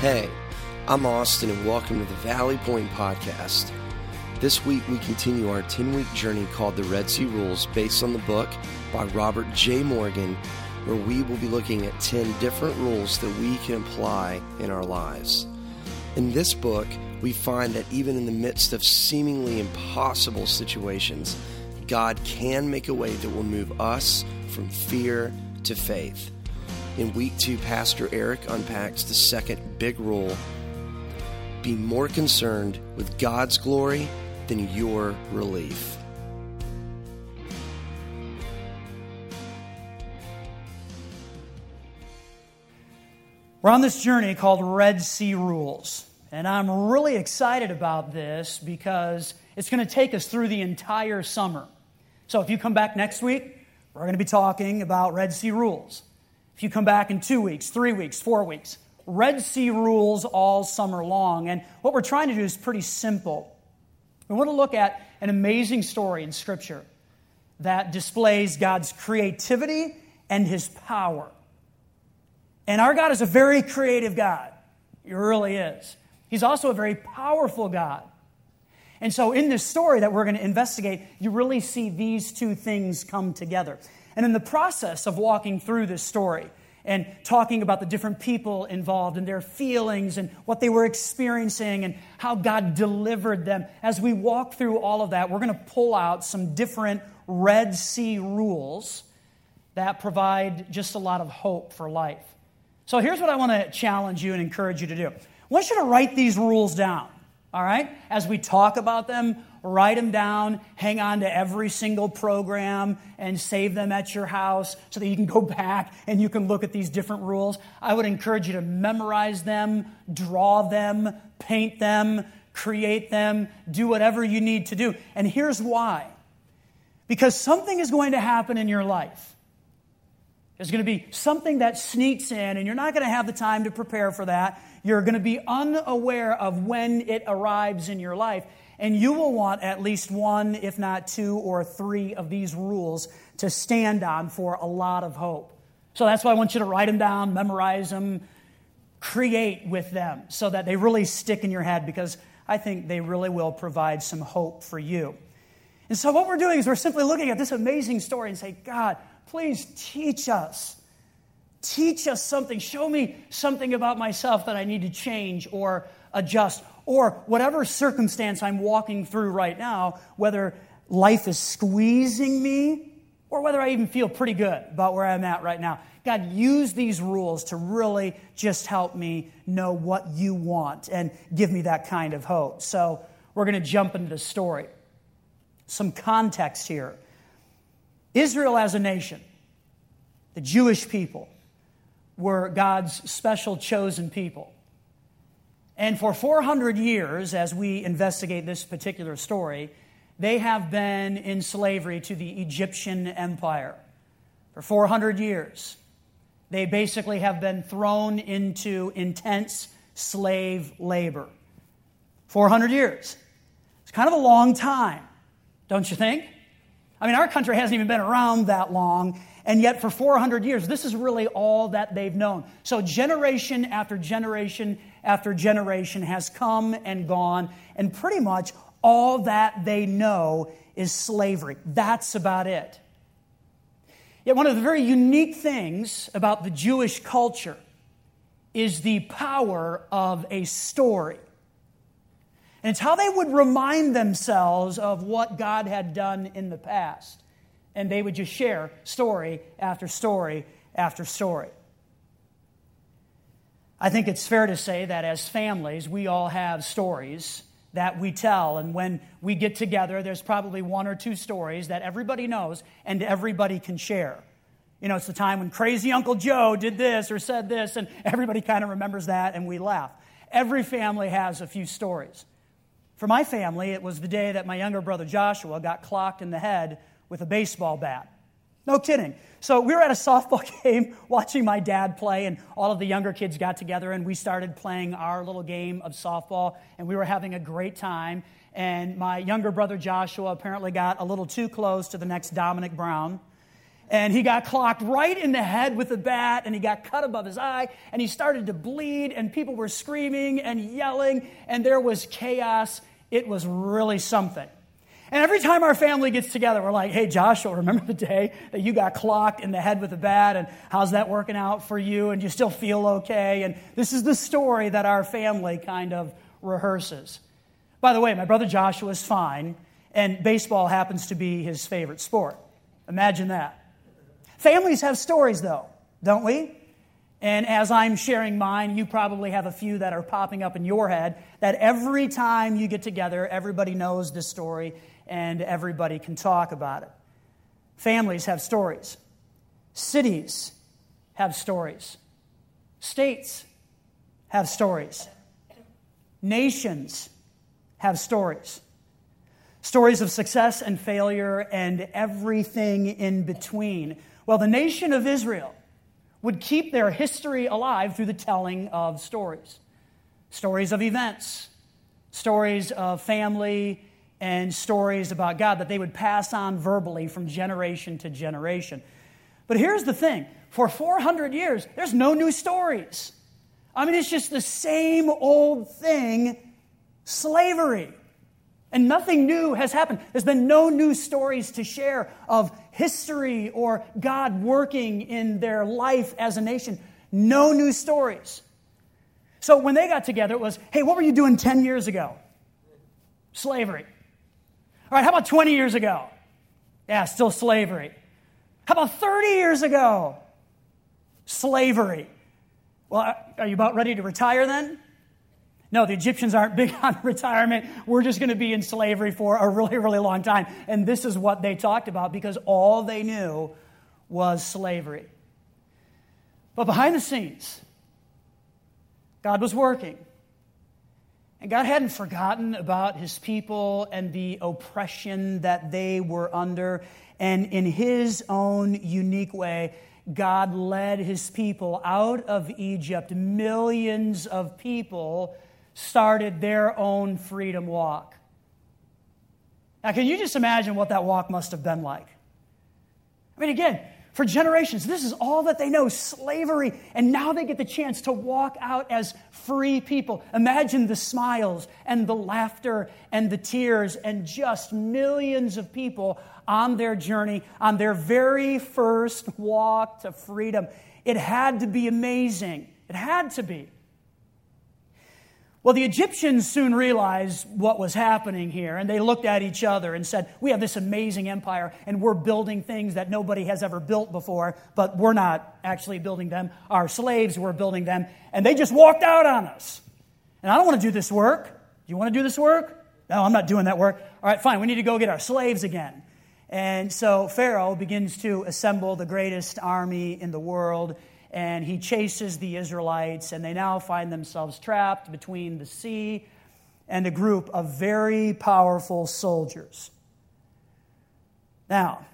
Hey, I'm Austin, and welcome to the Valley Point Podcast. This week, we continue our 10 week journey called The Red Sea Rules, based on the book by Robert J. Morgan, where we will be looking at 10 different rules that we can apply in our lives. In this book, we find that even in the midst of seemingly impossible situations, God can make a way that will move us from fear to faith. In week two, Pastor Eric unpacks the second big rule be more concerned with God's glory than your relief. We're on this journey called Red Sea Rules. And I'm really excited about this because it's going to take us through the entire summer. So if you come back next week, we're going to be talking about Red Sea Rules. If you come back in two weeks, three weeks, four weeks, Red Sea rules all summer long. And what we're trying to do is pretty simple. We want to look at an amazing story in Scripture that displays God's creativity and His power. And our God is a very creative God. He really is. He's also a very powerful God. And so, in this story that we're going to investigate, you really see these two things come together. And in the process of walking through this story and talking about the different people involved and their feelings and what they were experiencing and how God delivered them, as we walk through all of that, we're going to pull out some different Red Sea rules that provide just a lot of hope for life. So, here's what I want to challenge you and encourage you to do I want you to write these rules down. All right? As we talk about them, write them down, hang on to every single program, and save them at your house so that you can go back and you can look at these different rules. I would encourage you to memorize them, draw them, paint them, create them, do whatever you need to do. And here's why because something is going to happen in your life. There's going to be something that sneaks in, and you're not going to have the time to prepare for that. You're going to be unaware of when it arrives in your life. And you will want at least one, if not two or three of these rules to stand on for a lot of hope. So that's why I want you to write them down, memorize them, create with them so that they really stick in your head because I think they really will provide some hope for you. And so what we're doing is we're simply looking at this amazing story and say, God, please teach us Teach us something. Show me something about myself that I need to change or adjust, or whatever circumstance I'm walking through right now, whether life is squeezing me or whether I even feel pretty good about where I'm at right now. God, use these rules to really just help me know what you want and give me that kind of hope. So, we're going to jump into the story. Some context here Israel as a nation, the Jewish people, were God's special chosen people. And for 400 years, as we investigate this particular story, they have been in slavery to the Egyptian empire. For 400 years, they basically have been thrown into intense slave labor. 400 years. It's kind of a long time, don't you think? I mean, our country hasn't even been around that long, and yet, for 400 years, this is really all that they've known. So, generation after generation after generation has come and gone, and pretty much all that they know is slavery. That's about it. Yet, one of the very unique things about the Jewish culture is the power of a story. And it's how they would remind themselves of what God had done in the past and they would just share story after story after story. I think it's fair to say that as families, we all have stories that we tell. And when we get together, there's probably one or two stories that everybody knows and everybody can share. You know, it's the time when crazy Uncle Joe did this or said this, and everybody kind of remembers that and we laugh. Every family has a few stories. For my family, it was the day that my younger brother Joshua got clocked in the head with a baseball bat. No kidding. So we were at a softball game watching my dad play, and all of the younger kids got together, and we started playing our little game of softball, and we were having a great time. And my younger brother Joshua apparently got a little too close to the next Domonic Brown. and he got clocked right in the head with a bat and he got cut above his eye and he started to bleed and people were screaming and yelling and there was chaos it was really something and every time our family gets together we're like hey joshua remember the day that you got clocked in the head with a bat and how's that working out for you? And you still feel okay? And this is the story that our family kind of rehearses. By the way my brother joshua is fine and baseball happens to be his favorite sport. Imagine that. Families have stories, though, don't we? And as I'm sharing mine, you probably have a few that are popping up in your head that every time you get together, everybody knows this story and everybody can talk about it. Families have stories, cities have stories, states have stories, nations have stories. Stories of success and failure and everything in between. Well, the nation of Israel would keep their history alive through the telling of stories stories of events, stories of family, and stories about God that they would pass on verbally from generation to generation. But here's the thing for 400 years, there's no new stories. I mean, it's just the same old thing slavery. And nothing new has happened. There's been no new stories to share of history or God working in their life as a nation. No new stories. So when they got together, it was, hey, what were you doing 10 years ago? Slavery. All right, how about 20 years ago? Yeah, still slavery. How about 30 years ago? Slavery. Well, are you about ready to retire then? No, the Egyptians aren't big on retirement. We're just going to be in slavery for a really, really long time. And this is what they talked about because all they knew was slavery. But behind the scenes, God was working. And God hadn't forgotten about his people and the oppression that they were under. And in his own unique way, God led his people out of Egypt, millions of people started their own freedom walk. Now, can you just imagine what that walk must have been like? I mean, again, for generations, this is all that they know slavery, and now they get the chance to walk out as free people. Imagine the smiles and the laughter and the tears, and just millions of people on their journey, on their very first walk to freedom. It had to be amazing. It had to be. Well, the Egyptians soon realized what was happening here, and they looked at each other and said, We have this amazing empire, and we're building things that nobody has ever built before, but we're not actually building them. Our slaves were building them, and they just walked out on us. And I don't want to do this work. Do you want to do this work? No, I'm not doing that work. All right, fine, we need to go get our slaves again. And so Pharaoh begins to assemble the greatest army in the world and he chases the Israelites, and they now find themselves trapped between the sea and a group of very powerful soldiers. Now,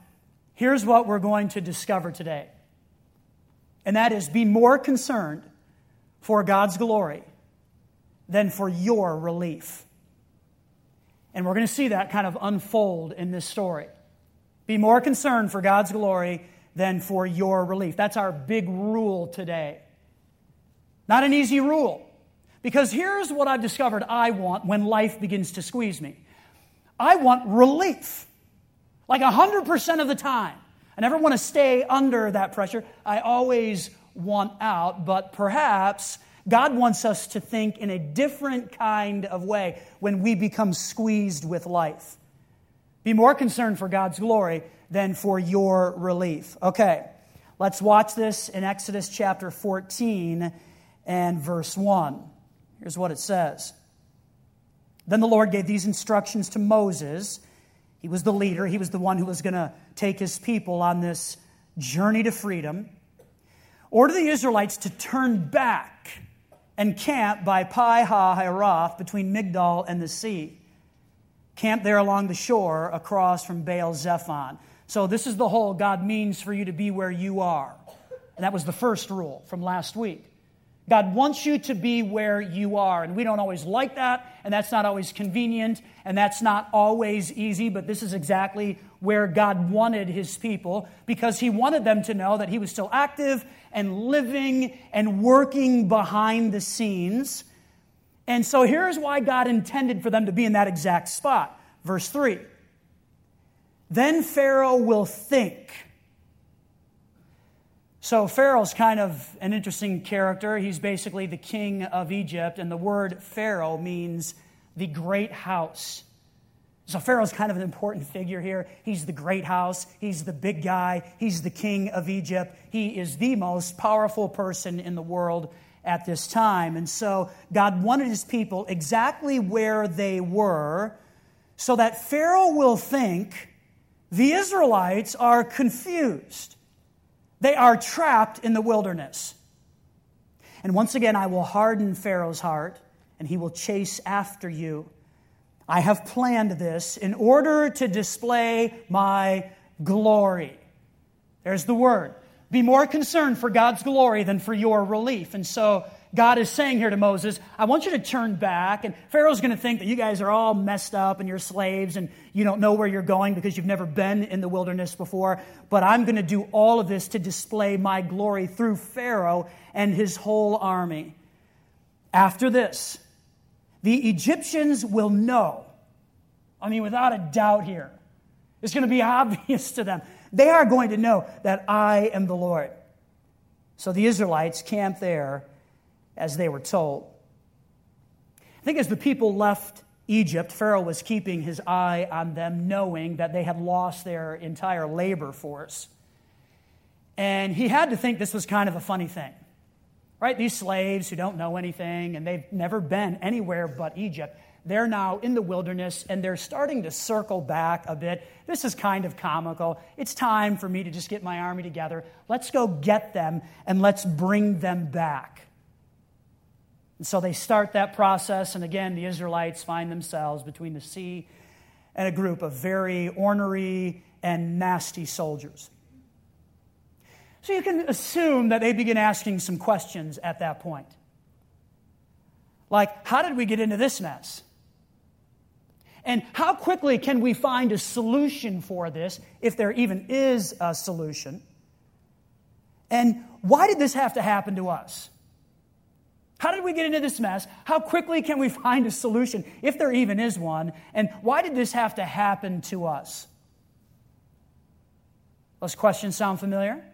here's what we're going to discover today, and that is be more concerned for God's glory than for your relief. And we're going to see that kind of unfold in this story. Be more concerned for God's glory than for your relief. That's our big rule today. Not an easy rule. Because here's what I've discovered I want when life begins to squeeze me I want relief. Like 100% of the time. I never want to stay under that pressure. I always want out, but perhaps God wants us to think in a different kind of way when we become squeezed with life. Be more concerned for God's glory than for your relief. Okay, let's watch this in Exodus chapter 14 and verse 1. Here's what it says Then the Lord gave these instructions to Moses. He was the leader, he was the one who was going to take his people on this journey to freedom. Order the Israelites to turn back and camp by Pi Ha Hahiroth between Migdol and the sea. Camp there along the shore across from Baal Zephon. So, this is the whole God means for you to be where you are. And that was the first rule from last week. God wants you to be where you are. And we don't always like that, and that's not always convenient, and that's not always easy, but this is exactly where God wanted his people because he wanted them to know that he was still active and living and working behind the scenes. And so here's why God intended for them to be in that exact spot. Verse 3 Then Pharaoh will think. So Pharaoh's kind of an interesting character. He's basically the king of Egypt, and the word Pharaoh means the great house. So Pharaoh's kind of an important figure here. He's the great house, he's the big guy, he's the king of Egypt. He is the most powerful person in the world at this time. And so God wanted his people exactly where they were so that Pharaoh will think the Israelites are confused. They are trapped in the wilderness. And once again, I will harden Pharaoh's heart, and he will chase after you. I have planned this in order to display my glory. There's the word. Be more concerned for God's glory than for your relief. And so God is saying here to Moses, I want you to turn back. And Pharaoh's going to think that you guys are all messed up and you're slaves and you don't know where you're going because you've never been in the wilderness before. But I'm going to do all of this to display my glory through Pharaoh and his whole army. After this, the Egyptians will know. I mean, without a doubt here. It's going to be obvious to them. They are going to know that I am the Lord. So the Israelites camped there as they were told. I think as the people left Egypt, Pharaoh was keeping his eye on them, knowing that they had lost their entire labor force. And he had to think this was kind of a funny thing. Right? These slaves who don't know anything and they've never been anywhere but Egypt, they're now in the wilderness and they're starting to circle back a bit. This is kind of comical. It's time for me to just get my army together. Let's go get them and let's bring them back. And so they start that process, and again, the Israelites find themselves between the sea and a group of very ornery and nasty soldiers. So you can assume that they begin asking some questions at that point. Like, how did we get into this mess? And how quickly can we find a solution for this, if there even is a solution? And why did this have to happen to us? How did we get into this mess? How quickly can we find a solution, if there even is one? And why did this have to happen to us? Those questions sound familiar?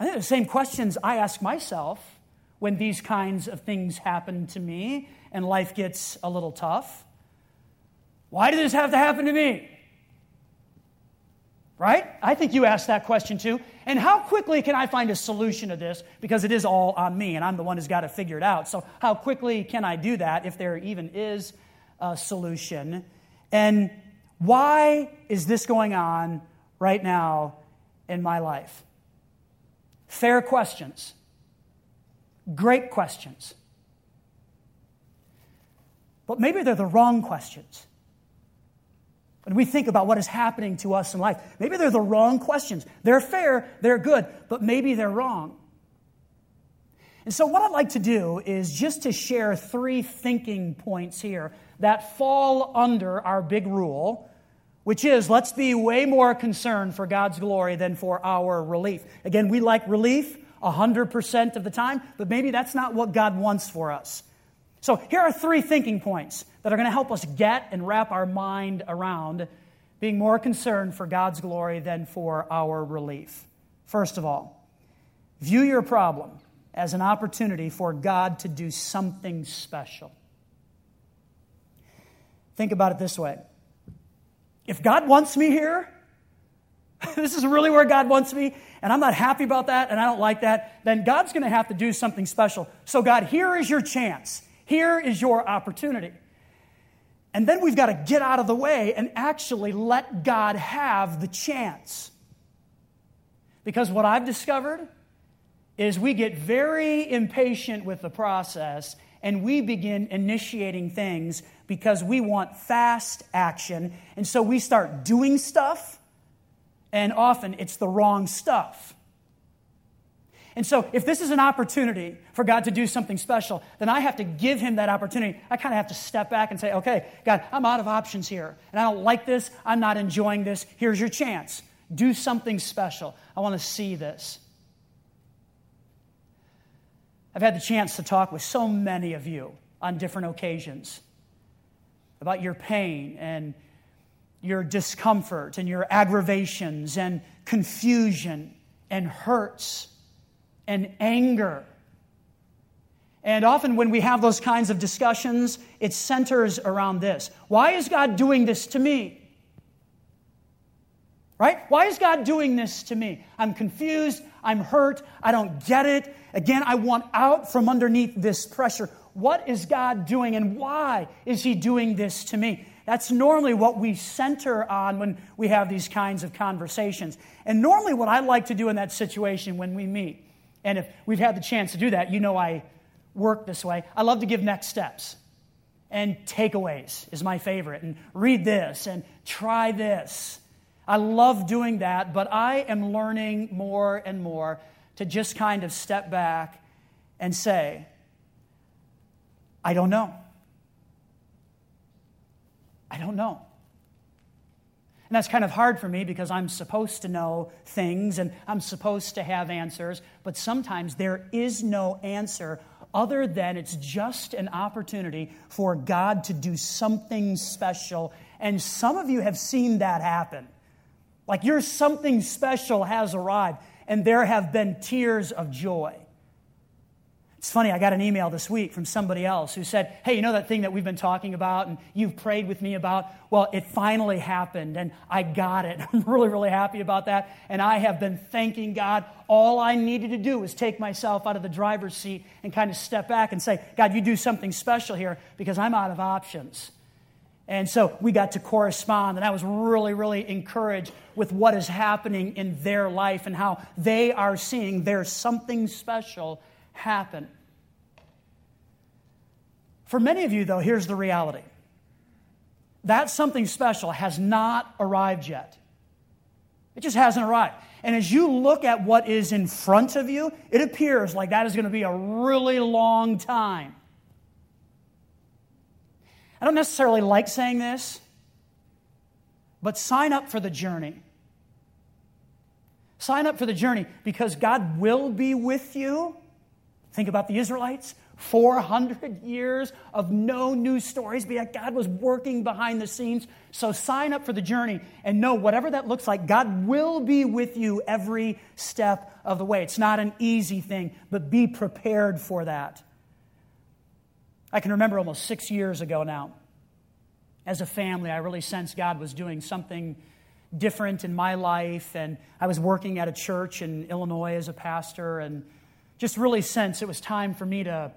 I think the same questions I ask myself when these kinds of things happen to me and life gets a little tough. Why did this have to happen to me? Right? I think you asked that question too. And how quickly can I find a solution to this? Because it is all on me, and I'm the one who's got to figure it out. So, how quickly can I do that if there even is a solution? And why is this going on right now in my life? Fair questions. Great questions. But maybe they're the wrong questions. When we think about what is happening to us in life, maybe they're the wrong questions. They're fair, they're good, but maybe they're wrong. And so, what I'd like to do is just to share three thinking points here that fall under our big rule, which is let's be way more concerned for God's glory than for our relief. Again, we like relief 100% of the time, but maybe that's not what God wants for us. So, here are three thinking points that are going to help us get and wrap our mind around being more concerned for God's glory than for our relief. First of all, view your problem as an opportunity for God to do something special. Think about it this way if God wants me here, this is really where God wants me, and I'm not happy about that, and I don't like that, then God's going to have to do something special. So, God, here is your chance. Here is your opportunity. And then we've got to get out of the way and actually let God have the chance. Because what I've discovered is we get very impatient with the process and we begin initiating things because we want fast action. And so we start doing stuff, and often it's the wrong stuff. And so, if this is an opportunity for God to do something special, then I have to give Him that opportunity. I kind of have to step back and say, okay, God, I'm out of options here. And I don't like this. I'm not enjoying this. Here's your chance. Do something special. I want to see this. I've had the chance to talk with so many of you on different occasions about your pain and your discomfort and your aggravations and confusion and hurts and anger. And often, when we have those kinds of discussions, it centers around this Why is God doing this to me? Right? Why is God doing this to me? I'm confused. I'm hurt. I don't get it. Again, I want out from underneath this pressure. What is God doing and why is He doing this to me? That's normally what we center on when we have these kinds of conversations. And normally, what I like to do in that situation when we meet, and if we've had the chance to do that, you know I work this way, I love to give next steps. And takeaways is my favorite. And read this and try this. I love doing that, but I am learning more and more to just kind of step back and say, I don't know. I don't know. And that's kind of hard for me because I'm supposed to know things and I'm supposed to have answers, but sometimes there is no answer other than it's just an opportunity for God to do something special. And some of you have seen that happen. Like your something special has arrived, and there have been tears of joy. It's funny, I got an email this week from somebody else who said, Hey, you know that thing that we've been talking about and you've prayed with me about? Well, it finally happened and I got it. I'm really, really happy about that. And I have been thanking God. All I needed to do was take myself out of the driver's seat and kind of step back and say, God, you do something special here because I'm out of options. And so we got to correspond, and I was really, really encouraged with what is happening in their life and how they are seeing there's something special happen. For many of you, though, here's the reality that something special has not arrived yet. It just hasn't arrived. And as you look at what is in front of you, it appears like that is going to be a really long time. I don't necessarily like saying this, but sign up for the journey. Sign up for the journey because God will be with you Think about the Israelites 400 years of no news stories, but yet God was working behind the scenes. So sign up for the journey and know whatever that looks like, God will be with you every step of the way. It's not an easy thing, but be prepared for that. I can remember almost six years ago now, as a family, I really sensed God was doing something different in my life. And I was working at a church in Illinois as a pastor, and just really sensed it was time for me to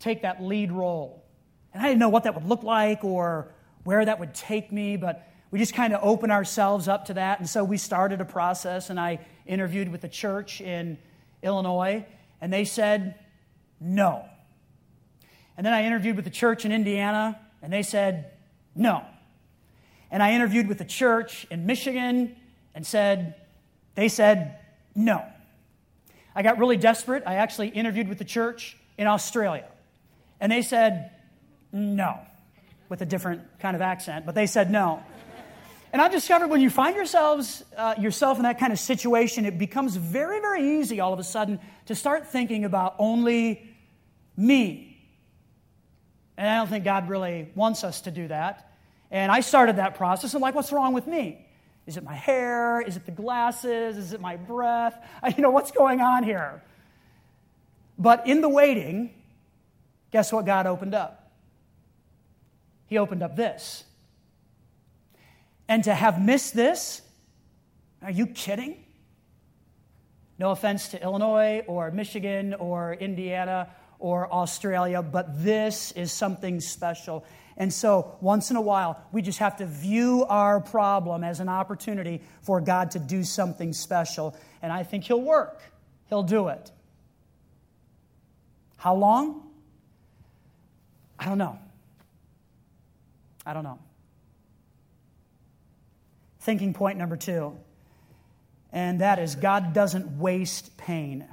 take that lead role. And I didn't know what that would look like or where that would take me, but we just kind of opened ourselves up to that. And so we started a process, and I interviewed with the church in Illinois, and they said no. And then I interviewed with the church in Indiana, and they said no. And I interviewed with the church in Michigan and said, they said no. I got really desperate. I actually interviewed with the church in Australia. And they said, no, with a different kind of accent, but they said no. And I've discovered when you find yourselves, uh, yourself in that kind of situation, it becomes very, very easy all of a sudden to start thinking about only me. And I don't think God really wants us to do that. And I started that process. I'm like, what's wrong with me? Is it my hair? Is it the glasses? Is it my breath? You know, what's going on here? But in the waiting, guess what God opened up? He opened up this. And to have missed this, are you kidding? No offense to Illinois or Michigan or Indiana or Australia, but this is something special. And so, once in a while, we just have to view our problem as an opportunity for God to do something special. And I think He'll work, He'll do it. How long? I don't know. I don't know. Thinking point number two, and that is God doesn't waste pain.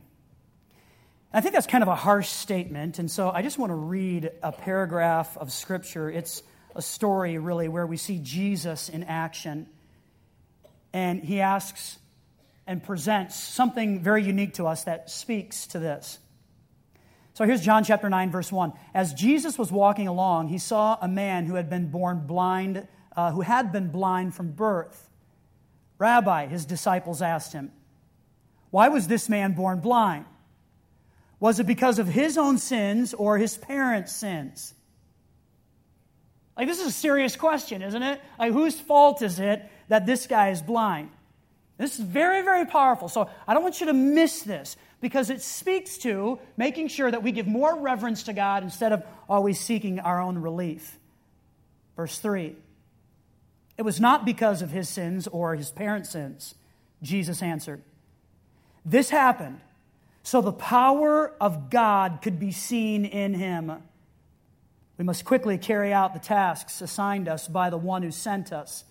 I think that's kind of a harsh statement, and so I just want to read a paragraph of Scripture. It's a story, really, where we see Jesus in action. And he asks and presents something very unique to us that speaks to this. So here's John chapter 9, verse 1. As Jesus was walking along, he saw a man who had been born blind, uh, who had been blind from birth. Rabbi, his disciples asked him, Why was this man born blind? Was it because of his own sins or his parents' sins? Like, this is a serious question, isn't it? Like, whose fault is it that this guy is blind? This is very, very powerful. So, I don't want you to miss this because it speaks to making sure that we give more reverence to God instead of always seeking our own relief. Verse 3 It was not because of his sins or his parents' sins, Jesus answered. This happened so the power of God could be seen in him. We must quickly carry out the tasks assigned us by the one who sent us.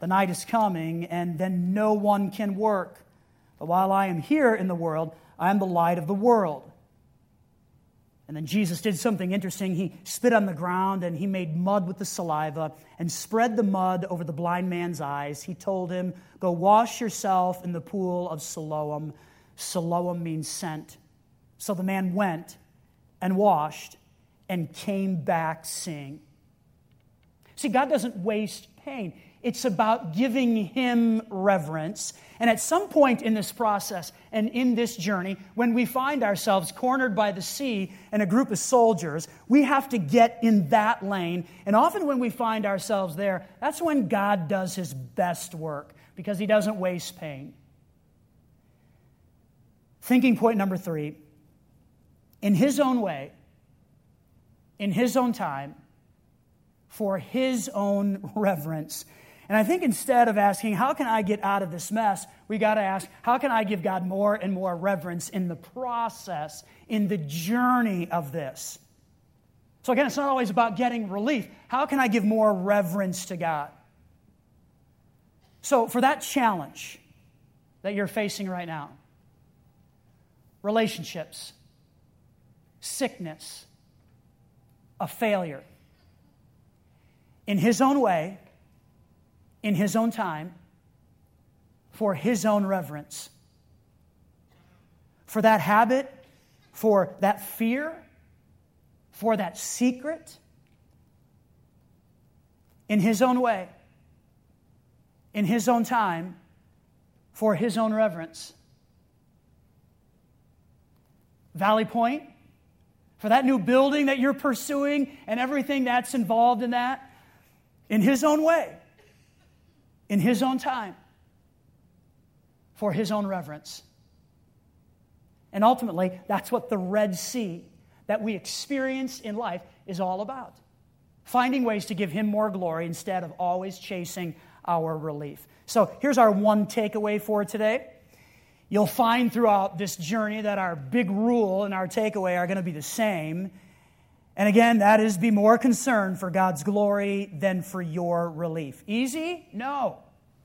The night is coming, and then no one can work. But while I am here in the world, I am the light of the world. And then Jesus did something interesting. He spit on the ground and he made mud with the saliva and spread the mud over the blind man's eyes. He told him, Go wash yourself in the pool of Siloam Siloam means sent. So the man went and washed and came back seeing. See, God doesn't waste pain. It's about giving him reverence. And at some point in this process and in this journey, when we find ourselves cornered by the sea and a group of soldiers, we have to get in that lane. And often when we find ourselves there, that's when God does his best work because he doesn't waste pain. Thinking point number three in his own way, in his own time, for his own reverence. And I think instead of asking, how can I get out of this mess, we got to ask, how can I give God more and more reverence in the process, in the journey of this? So again, it's not always about getting relief. How can I give more reverence to God? So, for that challenge that you're facing right now, relationships, sickness, a failure. In His own way, in His own time, for His own reverence. For that habit, for that fear, for that secret, in His own way, in His own time, for His own reverence. Valley Point, for that new building that you're pursuing and everything that's involved in that, in His own way, in His own time, for His own reverence. And ultimately, that's what the Red Sea that we experience in life is all about. Finding ways to give Him more glory instead of always chasing our relief. So here's our one takeaway for today. You'll find throughout this journey that our big rule and our takeaway are going to be the same. And again, that is be more concerned for God's glory than for your relief. Easy? No.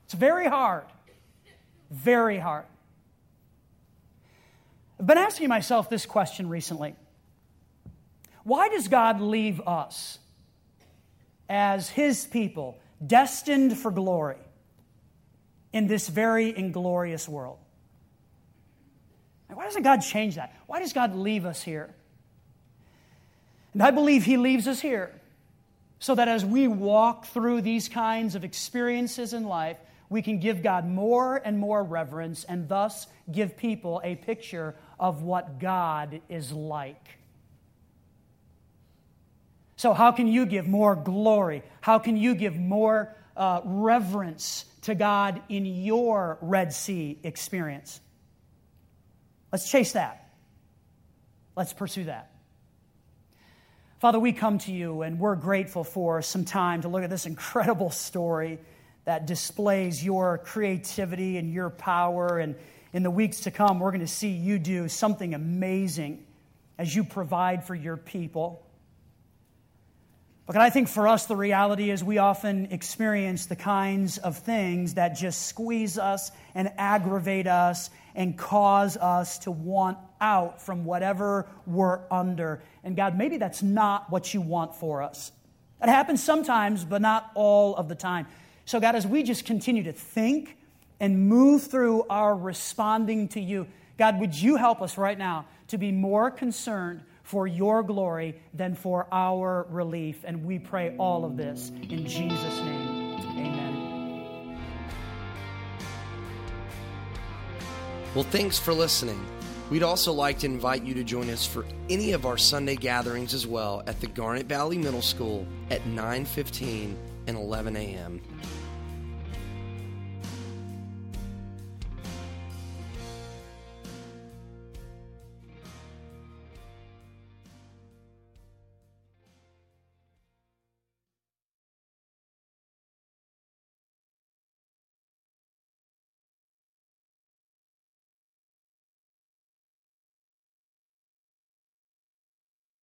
It's very hard. Very hard. I've been asking myself this question recently Why does God leave us as His people, destined for glory, in this very inglorious world? Why doesn't God change that? Why does God leave us here? And I believe He leaves us here so that as we walk through these kinds of experiences in life, we can give God more and more reverence and thus give people a picture of what God is like. So, how can you give more glory? How can you give more uh, reverence to God in your Red Sea experience? Let's chase that. Let's pursue that. Father, we come to you and we're grateful for some time to look at this incredible story that displays your creativity and your power. And in the weeks to come, we're going to see you do something amazing as you provide for your people. But I think for us, the reality is we often experience the kinds of things that just squeeze us and aggravate us and cause us to want out from whatever we're under. And God, maybe that's not what you want for us. It happens sometimes, but not all of the time. So, God, as we just continue to think and move through our responding to you, God, would you help us right now to be more concerned for your glory than for our relief? And we pray all of this in Jesus' name. Amen. Well, thanks for listening. We'd also like to invite you to join us for any of our Sunday gatherings as well at the Garnet Valley Middle School at 9:15 and 11 a.m.